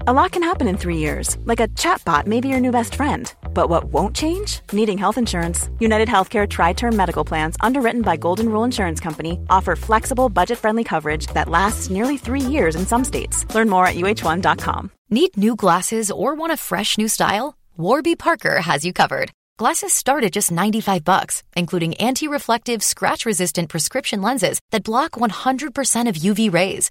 A lot can happen in three years. Like a chatbot may be your new best friend. But what won't change? Needing health insurance. United Healthcare Tri Term Medical Plans, underwritten by Golden Rule Insurance Company, offer flexible, budget friendly coverage that lasts nearly three years in some states. Learn more at uh1.com. Need new glasses or want a fresh new style? Warby Parker has you covered. Glasses start at just 95 bucks, including anti-reflective, scratch-resistant prescription lenses that block 100% of UV rays.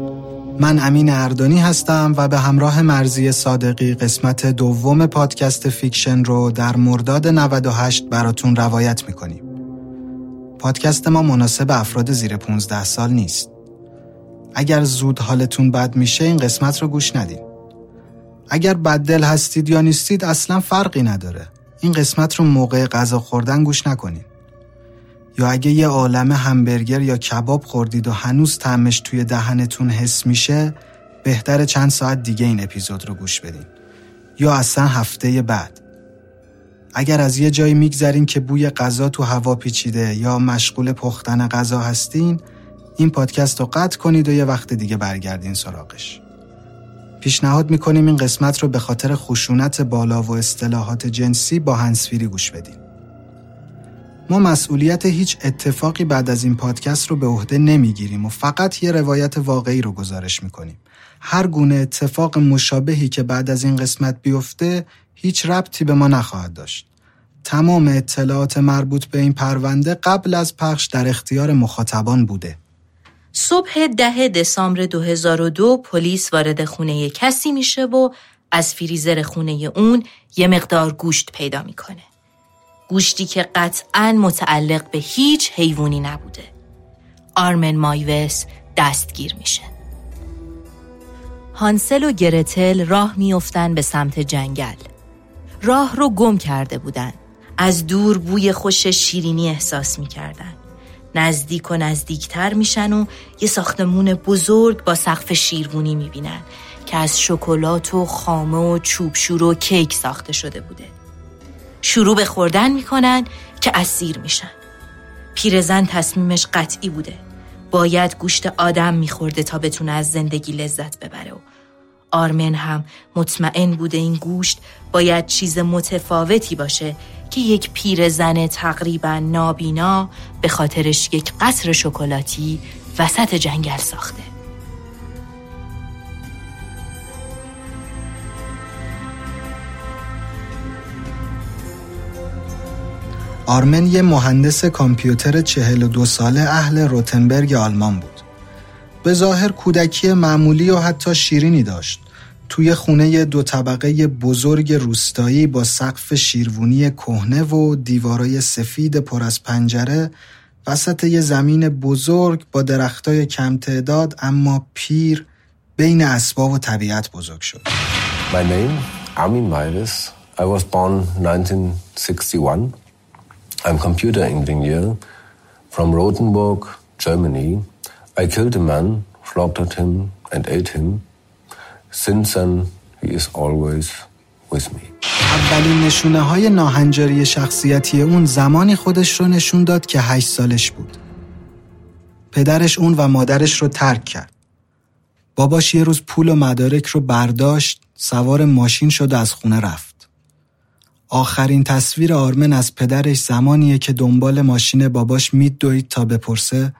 من امین اردانی هستم و به همراه مرزی صادقی قسمت دوم پادکست Fiction رو در مرداد 98 براتون روایت می‌کنیم. پادکست ما مناسب افراد زیر 15 سال نیست. اگر زود حالتون بد میشه این قسمت رو گوش ندین. اگر بددل هستید یا نیستید اصلا فرقی نداره. این قسمت رو موقع غذا خوردن گوش نکنید. یا اگه یه عالم همبرگر یا کباب خوردید و هنوز تعمش توی دهنتون حس میشه بهتر چند ساعت دیگه این اپیزود رو گوش بدین. یا اصلا هفته بعد. اگر از یه جایی میگذرین که بوی غذا تو هوا پیچیده یا مشغول پختن غذا هستین این پادکست رو قطع کنید و یه وقت دیگه برگردین سراغش. پیشنهاد می‌کنیم این قسمت رو به خاطر خشونت بالا و اصطلاحات جنسی با هنسفیری گوش بدین. ما مسئولیت هیچ اتفاقی بعد از این پادکست رو به عهده نمی‌گیریم و فقط یه روایت واقعی رو گزارش می‌کنیم. هر گونه اتفاق مشابهی که بعد از این قسمت بیفته هیچ ربطی به ما نخواهد داشت. تمام اطلاعات مربوط به این پرونده قبل از پخش در اختیار مخاطبان بوده. صبح ده دسامبر 2002 پلیس وارد خونه کسی میشه و از فریزر خونه اون یه مقدار گوشت پیدا می‌کنه. گوشتی که قطعا متعلق به هیچ حیوانی نبوده. آرمن مایوس دستگیر میشه. هانسل و گرتل راه میافتند به سمت جنگل. راه رو گم کرده بودن. از دور بوی خوش شیرینی احساس می‌کردن. نزدیک و نزدیکتر میشن و یه ساختمون بزرگ با سقف شیروانی می‌بینن که از شکلات و خامه و چوبشور و کیک ساخته شده بوده. شروع به خوردن می‌کنن که اسیر میشن. پیرزن تصمیمش قطعی بوده. باید گوشت آدم میخورده تا بتونه از زندگی لذت ببره و آرمن هم مطمئن بوده این گوشت باید چیز متفاوتی باشه که یک پیرزن تقریبا نابینا به خاطرش یک قصر شکلاتی وسط جنگل ساخته. آرمن یه مهندس کامپیوتر 42 ساله اهل روتنبرگ آلمان بود. به ظاهر کودکی معمولی و حتی شیرینی داشت. توی خونه دو طبقه بزرگ روستایی با سقف شیروونی کهنه و دیوارای سفید پر از پنجره وسط یه زمین بزرگ با درختای کم تعداد اما پیر بین اسباب و طبیعت بزرگ شد. My name Armin Maivis. I was born 1961. I'm computer engineer from Rothenburg, Germany. I killed a man, slaughtered him and ate him. Since then, he is always with me. اولین نشونه های ناهنجاری شخصیتی اون زمانی خودش رو نشون داد که هشت سالش بود. پدرش اون و مادرش رو ترک کرد. باباش یه روز پول و مدارک رو برداشت، سوار ماشین شد و از خونه رفت. آخرین تصویر آرمن از پدرش زمانیه که دنبال ماشین باباش میدوید تا بپرسه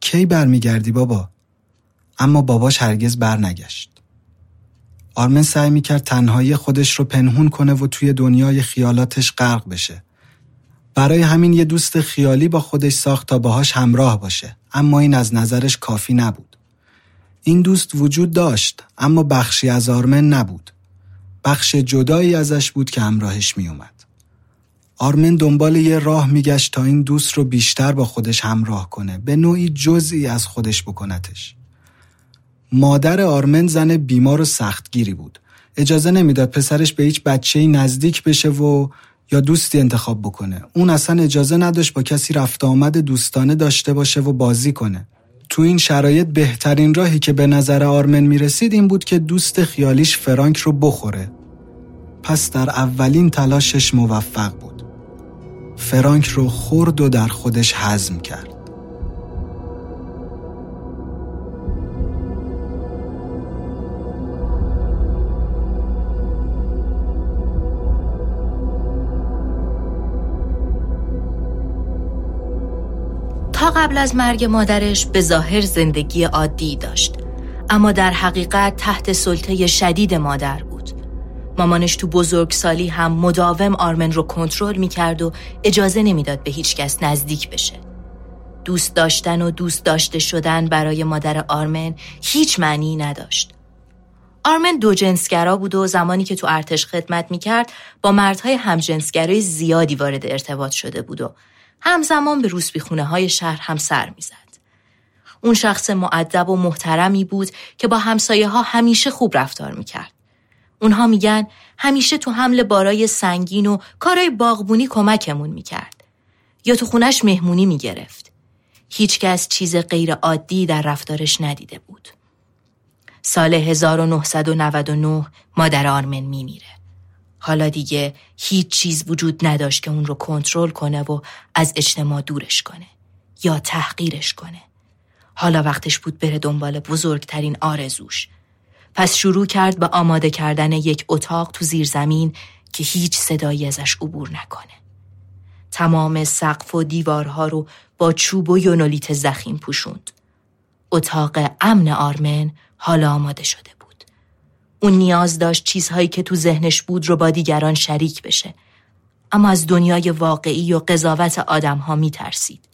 کی برمیگردی بابا؟ اما باباش هرگز برنگشت. آرمن سعی می‌کرد تنهایی خودش رو پنهون کنه و توی دنیای خیالاتش غرق بشه. برای همین یه دوست خیالی با خودش ساخت تا باهاش همراه باشه اما این از نظرش کافی نبود. این دوست وجود داشت اما بخشی از آرمن نبود. بخش جدایی ازش بود که همراهش میومد. آرمن دنبال یه راه میگشت تا این دوست رو بیشتر با خودش همراه کنه به نوعی جزئی از خودش بکنتش. مادر آرمن زن بیمار و سختگیری بود. اجازه نمی‌داد پسرش به هیچ بچه نزدیک بشه و یا دوستی انتخاب بکنه. اون اصلا اجازه نداشت با کسی رفت آمد دوستانه داشته باشه و بازی کنه. تو این شرایط بهترین راهی که به نظر آرمن می‌رسید این بود که دوست خیالیش فرانک رو بخوره. پس در اولین تلاشش موفق بود. فرانک رو خورد و در خودش هضم کرد. تا قبل از مرگ مادرش به ظاهر زندگی عادی داشت اما در حقیقت تحت سلطه شدید مادر مامانش تو بزرگسالی هم مداوم آرمن رو کنترل می‌کرد و اجازه نمی‌داد به هیچ کس نزدیک بشه دوست داشتن و دوست داشته شدن برای مادر آرمن هیچ معنی نداشت آرمن دو جنسگرا بود و زمانی که تو ارتش خدمت می‌کرد با مردهای همجنسگرای زیادی وارد ارتباط شده بود و همزمان به روسبی های شهر هم سر می‌زد. اون شخص معدب و محترمی بود که با همسایه ها همیشه خوب رفتار می‌کرد. اونها میگن همیشه تو حمل بارای سنگین و کارای باغبونی کمکمون می‌کرد. یا تو خونش مهمونی می‌گرفت. هیچکس چیز غیر عادی در رفتارش ندیده بود. سال 1999 مادر آرمن میمیره. حالا دیگه هیچ چیز وجود نداشت که اون رو کنترل کنه و از اجتماع دورش کنه یا تحقیرش کنه. حالا وقتش بود بره دنبال بزرگترین آرزوش. پس شروع کرد به آماده کردن یک اتاق تو زیر زمین که هیچ صدایی ازش عبور نکنه. تمام سقف و دیوارها رو با چوب و یونولیت زخیم پوشوند. اتاق امن آرمن حالا آماده شده اون نیاز داشت چیزهایی که تو ذهنش بود رو با دیگران شریک بشه. اما از دنیای واقعی و قضاوت آدم ها می ترسید.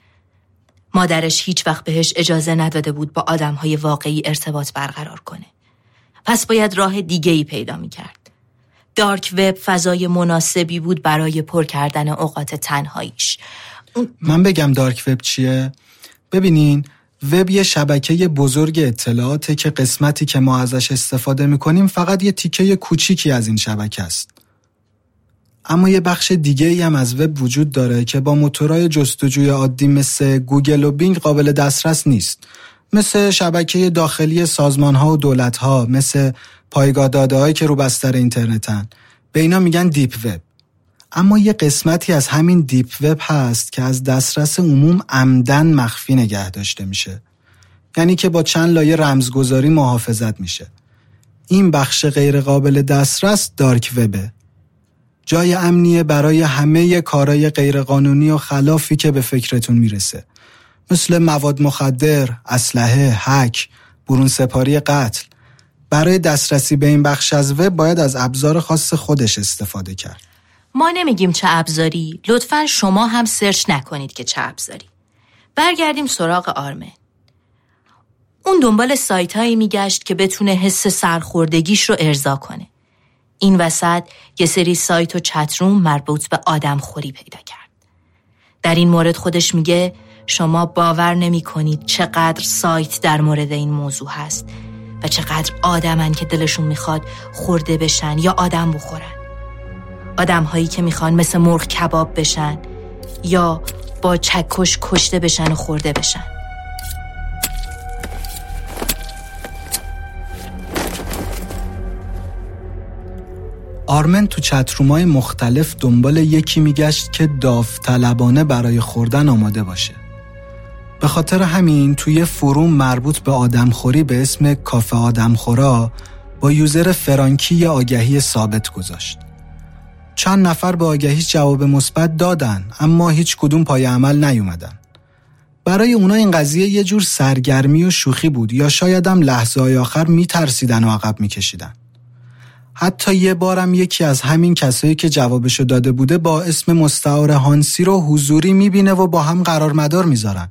مادرش هیچ وقت بهش اجازه نداده بود با آدم های واقعی ارتباط برقرار کنه. پس باید راه دیگه ای پیدا می کرد. دارک وب فضای مناسبی بود برای پر کردن اوقات تنهاییش. من بگم دارک وب چیه؟ ببینین وب یه شبکه بزرگ اطلاعاته که قسمتی که ما ازش استفاده می‌کنیم فقط یه تیکه کوچیکی از این شبکه است. اما یه بخش دیگه ای هم از وب وجود داره که با موتورهای جستجوی عادی مثل گوگل و بینگ قابل دسترس نیست. مثل شبکه داخلی سازمان ها و دولت ها مثل پایگاه داده که رو بستر اینترنتن. به اینا میگن deep web. اما یه قسمتی از همین deep web هست که از دسترس عموم عمداً مخفی نگه داشته میشه یعنی که با چند لایه رمزگذاری محافظت میشه این بخش غیرقابل دسترس دارک وبه جای امنیه برای همه کارهای غیرقانونی و خلافی که به فکرتون می‌رسه مثل مواد مخدر، اسلحه، هک، برون سپاری قتل. برای دسترسی به این بخش از وب باید از ابزار خاص خودش استفاده کرد. ما نمیگیم چه ابزاری لطفا شما هم سرچ نکنید که چه ابزاری. برگردیم سراغ آرمن. اون دنبال سایت هایی میگشت که بتونه حس سرخوردگیش رو ارضا کنه. این وسط یه سری سایت و چتروم مربوط به آدم خوری پیدا کرد. در این مورد خودش میگه شما باور نمی کنید چقدر سایت در مورد این موضوع هست و چقدر آدمن که دلشون می‌خواد خورده بشن یا آدم بخورن آدم هایی که می‌خوان مثل مرغ کباب بشن یا با چکش کشته بشن و خورده بشن آرمن تو چترومای مختلف دنبال یکی میگشت که داوطلبانه برای خوردن آماده باشه. به خاطر همین توی فروم مربوط به آدمخوری به اسم کافه آدمخورا با یوزر فرانکی یا آگهی ثابت گذاشت. چند نفر به آگهی جواب مثبت دادن اما هیچ کدوم پای عمل نیومدن. برای اونا این قضیه یه جور سرگرمی و شوخی بود یا شاید هم لحظه های آخر میترسیدن و عقب میکشیدن. حتی یه بارم یکی از همین کسایی که جوابشو داده بوده با اسم مستعار هانسی رو حضوری می‌بینه و با هم قرار مدار می‌ذارن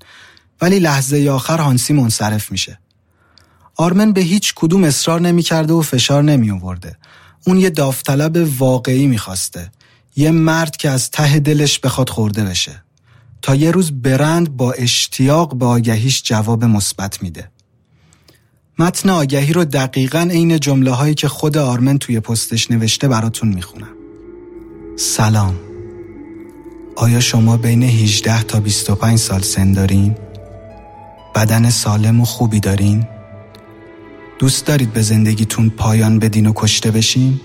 ولی لحظه آخر هانسی منصرف میشه آرمن به هیچ کدوم اصرار نمی‌کرده و فشار نمی آورده. اون یه داوطلب واقعی می‌خواسته. یه مرد که از ته دلش بخواد خورده بشه. تا یه روز برند با اشتیاق به آگهیش جواب مثبت میده. متن آگهی رو دقیقا عین جمله هایی که خود آرمن توی پستش نوشته براتون می‌خونم. سلام. آیا شما بین 18 تا 25 سال سن دارین؟ بدن سالم و خوبی دارین؟ دوست دارید به زندگیتون پایان بدین و کشته بشین؟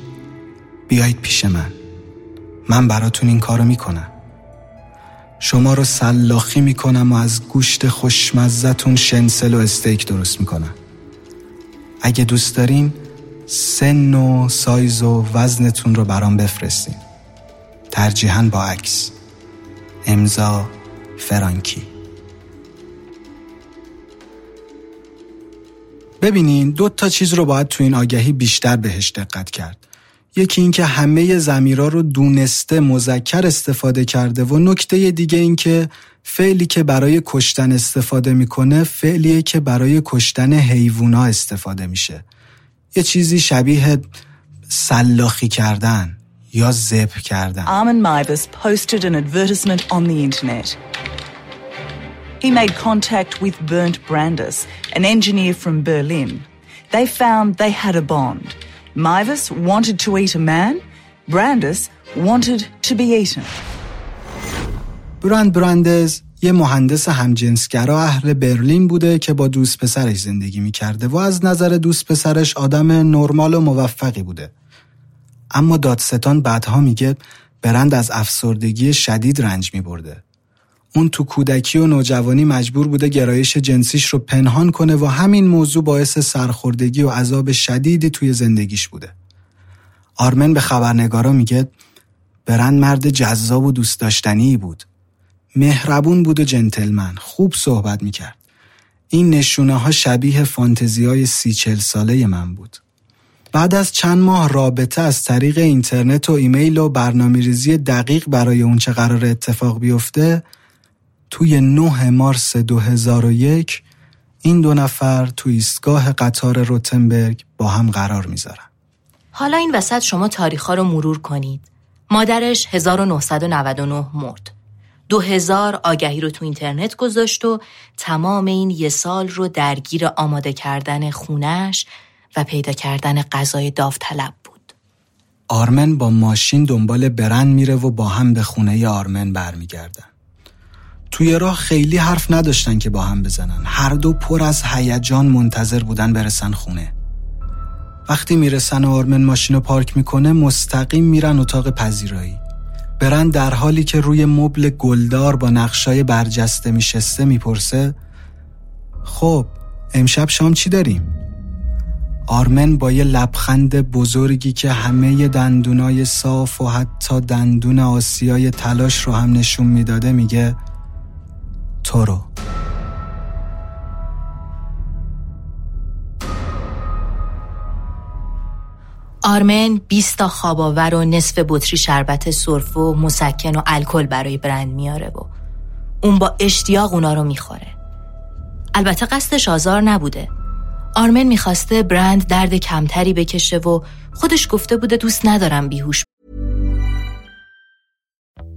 بیایید پیش من. من براتون این کارو می‌کنم. شما رو سلاخی می‌کنم و از گوشت خوشمزتون شنسل و استیک درست می‌کنم. اگه دوست دارین سن و سایز و وزنتون رو برام بفرستین. ترجیحاً با عکس. امضا فرانکی ببینین دو تا چیز رو باید تو این آگهی بیشتر بهش دقت کرد. یکی اینکه همه زمیرا رو دونسته مذکر استفاده کرده و نکته دیگه این که فعلی که برای کشتن استفاده می‌کنه فعلیه که برای کشتن حیوونا استفاده میشه. یه چیزی شبیه سلاخی کردن یا ذبح کردن. Armin Mivers posted an advertisement on the. He made contact with Bernd Brandes, an engineer from Berlin. They found they had a bond. Mivers wanted to eat a man, Brandes wanted to be eaten. برند براندز یه مهندس همجنسگرا اهل برلین بوده که با دوست پسرش زندگی می‌کرده و از نظر دوست پسرش آدم نرمال و موفقی بوده. اما دادستان بعدها میگه برند از افسردگی شدید رنج میبرده. اون تو کودکی و نوجوانی مجبور بوده گرایش جنسیش رو پنهان کنه و همین موضوع باعث سرخوردگی و عذاب شدیدی توی زندگیش بوده. آرمن به خبرنگارا میگه برند مرد جذاب و دوست داشتنی بود. مهربون بود و جنتلمن. خوب صحبت می‌کرد. این نشونه ها شبیه فانتزی های سی چل ساله من بود. بعد از چند ماه رابطه از طریق اینترنت و ایمیل و برنامه ریزی دقیق برای اون چه قرار اتفاق بیفته توی 9 مارس 2001 این دو نفر تو ایستگاه قطار روتنبرگ با هم قرار می‌ذارن. حالا این وسط شما تاریخ رو مرور کنید. مادرش 1999 مرد. 2000 آگهی رو تو اینترنت گذاشت و تمام این یه سال رو درگیر آماده کردن خونش و پیدا کردن غذای داوطلب بود. آرمن با ماشین دنبال برن میره و با هم به خونه آرمن برمیگردن. توی راه خیلی حرف نداشتن که با هم بزنن. هر دو پر از هیجان منتظر بودن برسن خونه. وقتی می‌رسن و آرمن ماشین رو پارک می‌کنه مستقیم میرن اتاق پذیرایی. برن در حالی که روی مبل گلدار با نقشای برجسته میشسته می‌پرسه خب امشب شام چی داریم؟ آرمن با یه لبخند بزرگی که همه دندونای صاف و حتی دندون آسیای تلاش رو هم نشون می‌داده میگه تو رو. آرمن 20 تا خواباور و نصف بطری شربت سرفه و مسکن و الکل برای برند میاره و اون با اشتیاق اونا رو می‌خوره. البته قصدش آزار نبوده. آرمن می‌خواسته برند درد کمتری بکشه و خودش گفته بوده دوست ندارم بیهوش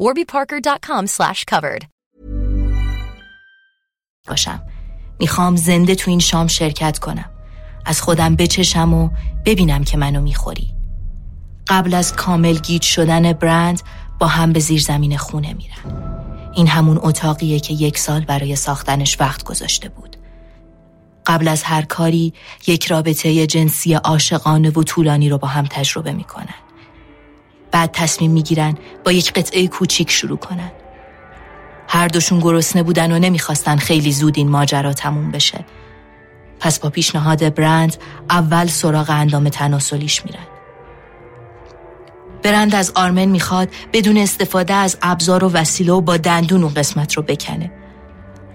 warbyparker.com slash covered. باشم. می‌خوام زنده تو این شام شرکت کنم. از خودم بچشم و ببینم که منو می‌خوری. قبل از کامل گیج شدن برند با هم به زیر زمین خونه میرن. این همون اتاقیه که یک سال برای ساختنش وقت گذاشته بود. قبل از هر کاری یک رابطه جنسی عاشقانه و طولانی رو با هم تجربه می‌کنن. بعد تصمیم می‌گیرن با یک قطعه کوچیک شروع کنن. هر دوشون گرسنه بودن و نمی‌خواستن خیلی زود این ماجرا تموم بشه. پس با پیشنهاد برند اول سراغ اندام تناسلیش میرن. برند از آرمن می‌خواد بدون استفاده از ابزار و وسیله و با دندون اون قسمت رو بکنه.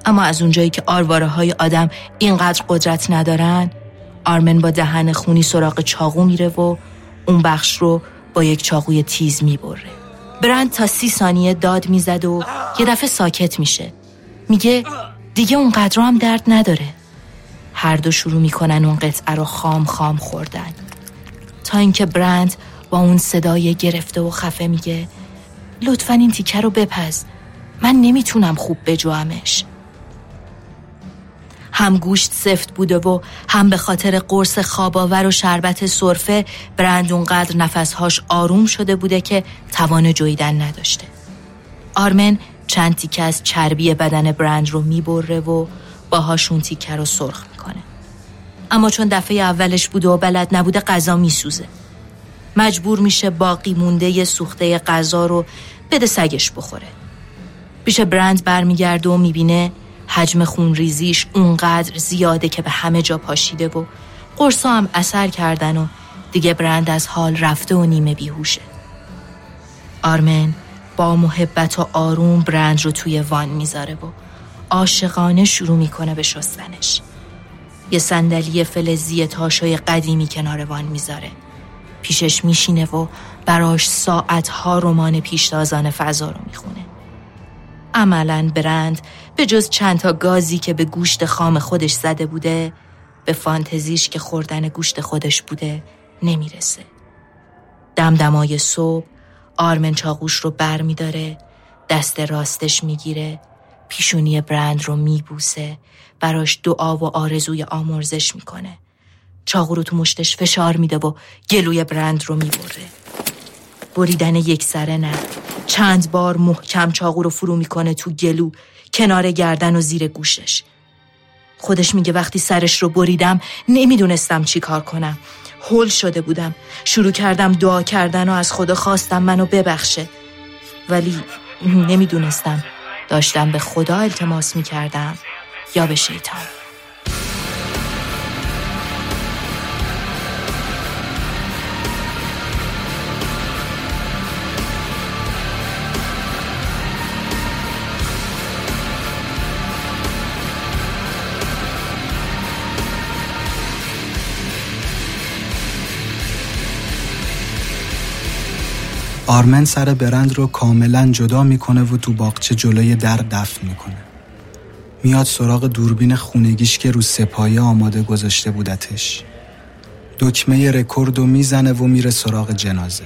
اما از اونجایی که آرواره های آدم اینقدر قدرت ندارن آرمن با دهن خونی سراغ چاقو میره و اون بخش رو با یک چاقوی تیز می‌بره. برند تا سی ثانیه داد می‌زد و یه دفعه ساکت میشه. میگه دیگه اونقدر هم درد نداره. هر دو شروع می‌کنن اون قطعه رو خام خام خوردن. تا اینکه برند با اون صدای گرفته و خفه میگه لطفا این تیکه رو بپز. من نمی‌تونم خوب بجوامش. هم گوشت سفت بوده و هم به خاطر قرص خواباور و شربت سرفه برند اونقدر نفسهاش آروم شده بوده که توان جویدن نداشته. آرمن چند تیکه از چربی بدن برند رو می‌بره و باهاشون تیکه رو سرخ می‌کنه. اما چون دفعه اولش بوده و بلد نبوده غذا میسوزه. مجبور میشه باقی مونده سوخته غذا رو بده سگش بخوره. پیش برند برمیگرده و می‌بینه حجم خونریزیش اونقدر زیاده که به همه جا پاشیده و قرصا هم اثر کردن و دیگه برند از حال رفته و نیمه بیهوشه. آرمن با محبت و آروم برند رو توی وان می‌ذاره و عاشقانه شروع می‌کنه به شستنش. یه صندلی فلزی تاشای قدیمی کنار وان می‌ذاره. پیشش میشینه و براش ساعتها رمان پیشتازان فضا رو می‌خونه. عملا برند به جز چند تا گازی که به گوشت خام خودش زده بوده به فانتزیش که خوردن گوشت خودش بوده نمی‌رسه. دمدمای صبح آرمن چاقوش رو بر میداره دست راستش می‌گیره پیشونی برند رو میبوسه براش دعا و آرزوی آمرزش می‌کنه. چاقو رو تو مشتش فشار میده و گلوی برند رو می‌بره. بریدن یک سره نه. چند بار محکم چاقو رو فرو می‌کنه تو گلو کنار گردن و زیر گوشش. خودش میگه وقتی سرش رو بریدم نمی‌دونستم چی کار کنم. هول شده بودم. شروع کردم دعا کردن و از خدا خواستم منو ببخشه. ولی نمی‌دونستم. داشتم به خدا التماس می‌کردم. یا به شیطان. آرمن سر برند رو کاملا جدا می‌کنه و تو باغچه جلوی در دفن می‌کنه. میاد سراغ دوربین خونگیش که رو سپایه آماده گذاشته بودتش. دکمه رکورد رو می‌زنه و میره سراغ جنازه.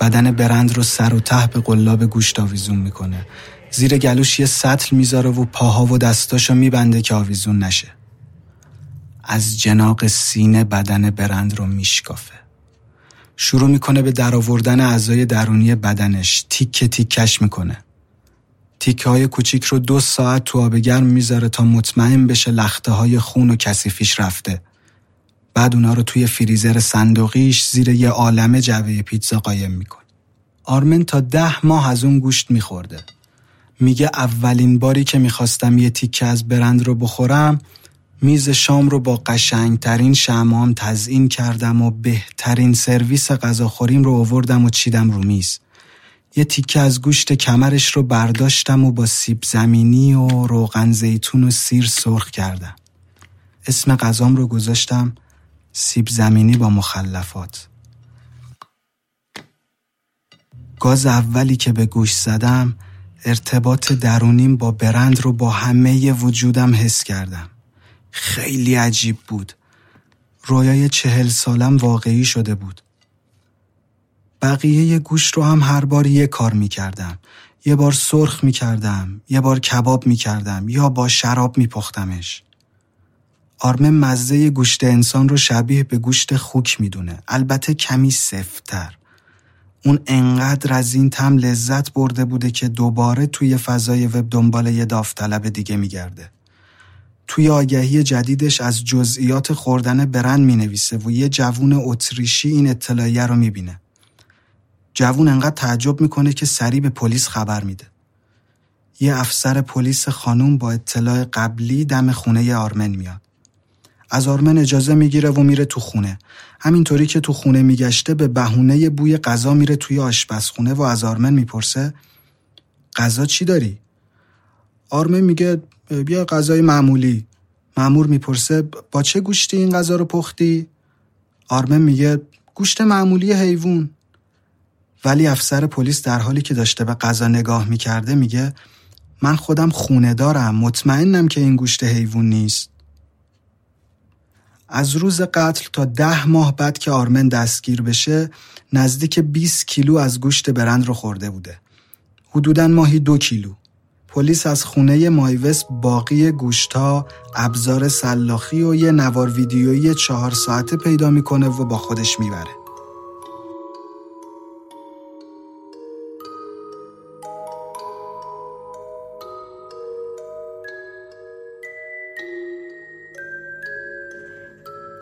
بدن برند رو سر و ته به قلاب گوشت آویزون می‌کنه. زیر گلوش یه سطل می‌ذاره و پاها و دستاشو میبنده که آویزون نشه. از جناق سینه بدن برند رو میشکافه. شروع می‌کنه به درآوردن اعضای درونی بدنش. تیکه تیکش می‌کنه. تیکه های کوچیک رو دو ساعت تو آب گرم می‌ذاره تا مطمئن بشه لخته های خون و کثیفیش رفته. بعد اونا رو توی فریزر صندوقیش زیر یه عالم جوه پیتزا قایم می‌کنه. آرمن تا ده ماه از اون گوشت میخورده. میگه اولین باری که می‌خواستم یه تیکه از برند رو بخورم میز شام رو با قشنگترین شمام تزئین کردم و بهترین سرویس غذاخوریم رو آوردم و چیدم رو میز. یه تیکه از گوشت کمرش رو برداشتم و با سیب زمینی و روغن زیتون و سیر سرخ کردم. اسم غذام رو گذاشتم سیب زمینی با مخلفات. گاز اولی که به گوش زدم ارتباط درونیم با برند رو با همه وجودم حس کردم. خیلی عجیب بود رویای چهل سالم واقعی شده بود. بقیه گوشت رو هم هر بار یه کار می کردم. یه بار سرخ می کردم. یه بار کباب می کردم. یا با شراب می پختمش. آرمه مزه گوشت انسان رو شبیه به گوشت خوک می‌دونه البته کمی سفتر اون انقدر از این تم لذت برده بوده که دوباره توی فضای وب دنبال یه داوطلب دیگه میگرده توی آگهی جدیدش از جزئیات خوردن برند می نویسه و یه جوون اتریشی این اطلاعیه رو می بینه. جوون انقدر تعجب می‌کنه که سریع به پلیس خبر میده. یه افسر پلیس خانوم با اطلاع قبلی دم خونه آرمن میاد. از آرمن اجازه می‌گیره و میره تو خونه. همینطوری که تو خونه میگشته به بهونه بوی غذا میره توی آشپزخونه و از آرمن می‌پرسه غذا چی داری؟ آرمن میگه بیا غذای معمولی. معمور می‌پرسه با چه گوشتی این غذا رو پختی؟ آرمن میگه گوشت معمولی حیوان. ولی افسر پلیس در حالی که داشته به غذا نگاه می‌کرده میگه من خودم خونه دارم مطمئنم که این گوشت حیوان نیست. از روز قتل تا ده ماه بعد که آرمن دستگیر بشه نزدیک 20 کیلو از گوشت برند رو خورده بوده. حدودا ماهی دو کیلو. پلیس از خونه مایوس باقی گوشتا، ابزار سلاخی و یه نوار ویدیویی چهار ساعته پیدا می‌کنه و با خودش می‌بره.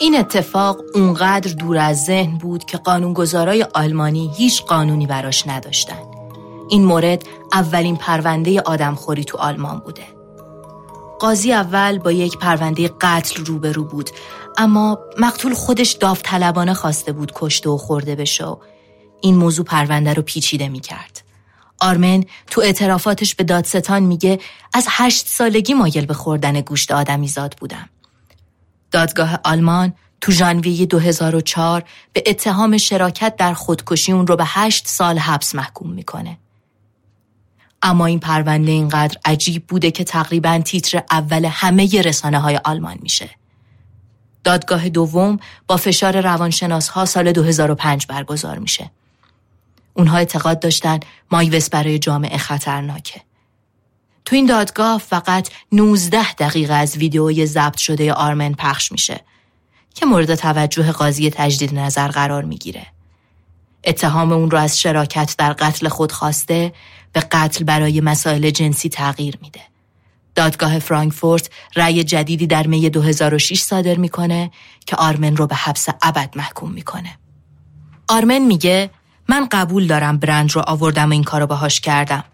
این اتفاق اونقدر دور از ذهن بود که قانونگذارای آلمانی هیچ قانونی براش نداشتن. این مورد اولین پرونده آدمخوری تو آلمان بوده. قاضی اول با یک پرونده قتل روبرو بود اما مقتول خودش داوطلبانه خواسته بود کشته و خورده بشه این موضوع پرونده رو پیچیده می کرد. آرمن تو اعترافاتش به دادستان میگه از هشت سالگی مایل به خوردن گوشت آدمیزاد بودم. دادگاه آلمان تو ژانویه 2004 به اتهام شراکت در خودکشی اون رو به هشت سال حبس محکوم می‌کنه. اما این پرونده اینقدر عجیب بوده که تقریبا تیتر اول همه رسانه های آلمان میشه. دادگاه دوم با فشار روانشناس ها سال 2005 برگزار میشه. اونها اعتقاد داشتن مایوس برای جامعه خطرناکه. تو این دادگاه فقط 19 دقیقه از ویدیوی ضبط شده آرمن پخش میشه که مورد توجه قاضی تجدید نظر قرار می‌گیره. اتهام اون رو از شراکت در قتل خود خواسته به قتل برای مسائل جنسی تغییر میده. دادگاه فرانکفورت رأی جدیدی در می 2006 صادر می‌کنه که آرمن رو به حبس ابد محکوم می‌کنه. آرمن میگه من قبول دارم برند رو آوردم و این کارو باهاش کردم.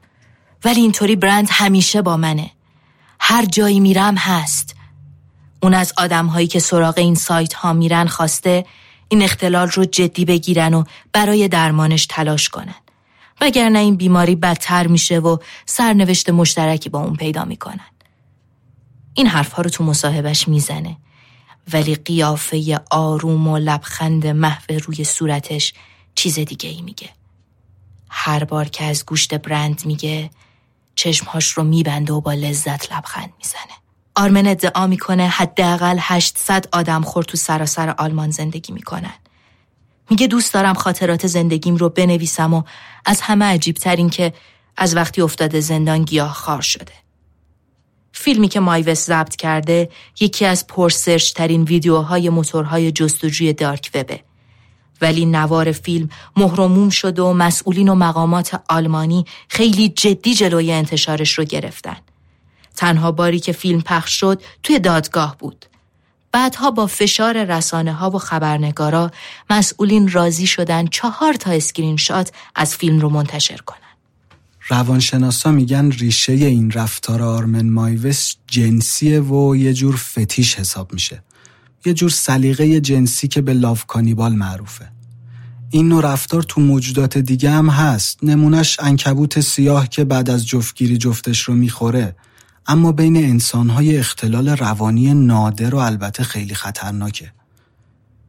ولی اینطوری برند همیشه با منه. هر جایی میرم هست. اون از آدم هایی که سراغ این سایت ها میرن خواسته این اختلال رو جدی بگیرن و برای درمانش تلاش کنن. وگرنه این بیماری بدتر میشه و سرنوشت مشترکی با اون پیدا می‌کنن. این حرفها رو تو مصاحبش می‌زنه ولی قیافه آروم و لبخند محو روی صورتش چیز دیگه ای میگه. هر بار که از گوشت برند میگه چشمهاش رو میبنده و با لذت لبخند می‌زنه. آرمن ادعا می‌کنه حداقل 800 آدم خور تو سراسر آلمان زندگی می‌کنن. میگه دوست دارم خاطرات زندگیم رو بنویسم و از همه عجیب ترین که از وقتی افتاده زندان گیاه خار شده. فیلمی که مایوس ضبط کرده یکی از پرسرچ ترین ویدیوهای موتورهای جستجوی دارک وبه. ولی نوار فیلم مهرموم شده و مسئولین و مقامات آلمانی خیلی جدی جلوی انتشارش رو گرفتن. تنها باری که فیلم پخش شد توی دادگاه بود. بعدها با فشار رسانه ها و خبرنگارا مسئولین راضی شدن چهار تا اسکرین شات از فیلم رو منتشر کنن. روانشناسا میگن ریشه این رفتار آرمین مایوس جنسیه و یه جور فتیش حساب میشه. یه جور سلیقه جنسی که به love cannibal معروفه. این نوع رفتار تو موجودات دیگه هم هست. نمونش عنکبوت سیاه که بعد از جفتگیری جفتش رو می‌خوره. اما بین انسانهای اختلال روانی نادر و البته خیلی خطرناکه.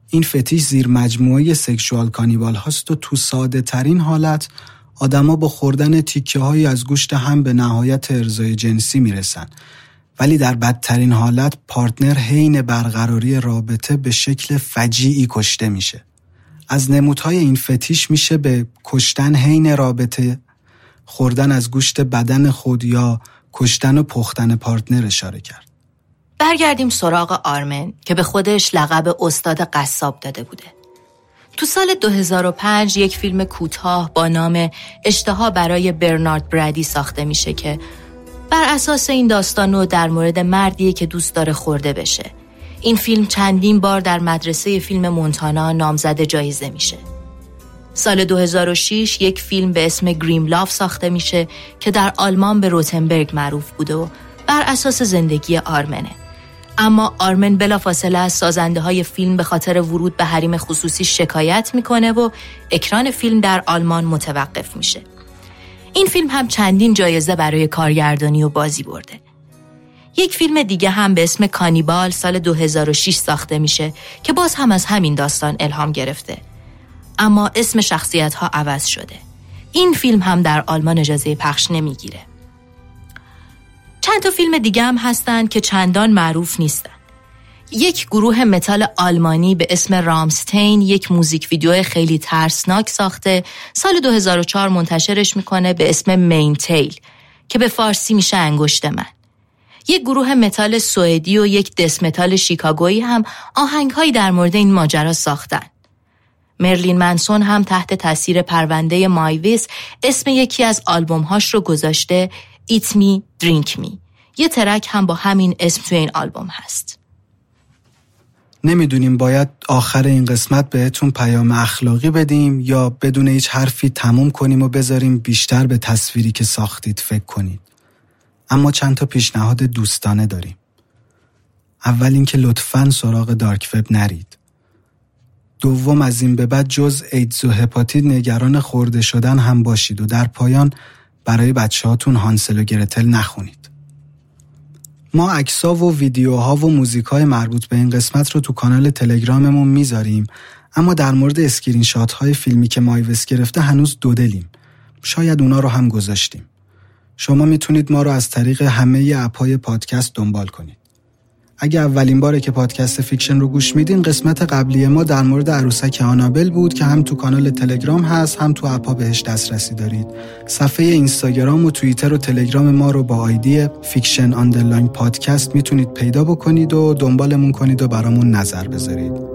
این فتیش زیر مجموعه سکشوال کانیبال هاست و تو ساده ترین حالت آدما با خوردن تیکه های از گوشت هم به نهایت ارزای جنسی می‌رسن ولی در بدترین حالت پارتنر حین برقراری رابطه به شکل فجیعی کشته میشه. از نمودهای این فتیش میشه به کشتن حین رابطه، خوردن از گوشت بدن خود یا کشتن و پختن پارتنر اشاره کرد. برگردیم سراغ آرمن که به خودش لقب استاد قصاب داده بوده. تو سال 2005 یک فیلم کوتاه با نام اشتها برای برنارد برادی ساخته میشه که بر اساس این داستان رو در مورد مردیه که دوست داره خورده بشه. این فیلم چندین بار در مدرسه فیلم مونتانا نامزد جایزه میشه. سال 2006 یک فیلم به اسم گریم لاف ساخته میشه که در آلمان به روتنبرگ معروف بوده و بر اساس زندگی آرمنه. اما آرمن بلافاصله از سازنده های فیلم به خاطر ورود به حریم خصوصی شکایت می‌کنه و اکران فیلم در آلمان متوقف میشه. این فیلم هم چندین جایزه برای کارگردانی و بازی برده. یک فیلم دیگه هم به اسم کانیبال سال 2006 ساخته میشه که باز هم از همین داستان الهام گرفته. اما اسم شخصیت ها عوض شده. این فیلم هم در آلمان اجازه پخش نمی‌گیره. چند تا فیلم دیگه هم هستن که چندان معروف نیستن. یک گروه متال آلمانی به اسم رامستین یک موزیک ویدیو خیلی ترسناک ساخته سال 2004 منتشرش می‌کنه به اسم مین تیل که به فارسی میشه انگشت من. یک گروه متال سوئدی و یک death metal شیکاگویی هم آهنگهایی در مورد این ماجرا ساختن. مرلین منسون هم تحت تاثیر پرونده مایوس اسم یکی از آلبومهاش رو گذاشته Eat Me, Drink Me. یه track هم با همین اسم توی این آلبوم هست. نمی‌دونیم باید آخر این قسمت بهتون پیام اخلاقی بدیم یا بدون هیچ حرفی تموم کنیم و بذاریم بیشتر به تصویری که ساختید فکر کنید. اما چند تا پیشنهاد دوستانه داریم. اول اینکه لطفا سراغ dark web نرید. دوم از این به بعد جز ایدز و هپاتیت نگران خورده شدن هم باشید و در پایان برای بچه هاتون هانسل و گرتل نخونید. ما عکسا و ویدیوها و موزیک های مربوط به این قسمت رو تو کانال تلگراممون می‌ذاریم اما در مورد اسکرین شات های فیلمی که مایوس گرفته هنوز دودلیم. شاید اونا رو هم گذاشتیم. شما می‌تونید ما رو از طریق همه اپهای پادکست دنبال کنید. اگه اولین باره که پادکست Fiction رو گوش میدین قسمت قبلی ما در مورد عروسک آنابل بود که هم تو کانال تلگرام هست هم تو اپا بهش دسترسی دارید. صفحه اینستاگرام و توییتر و تلگرام ما رو با ID Fiction underline podcast می‌تونید پیدا بکنید و دنبالمون کنید و برامون نظر بذارید.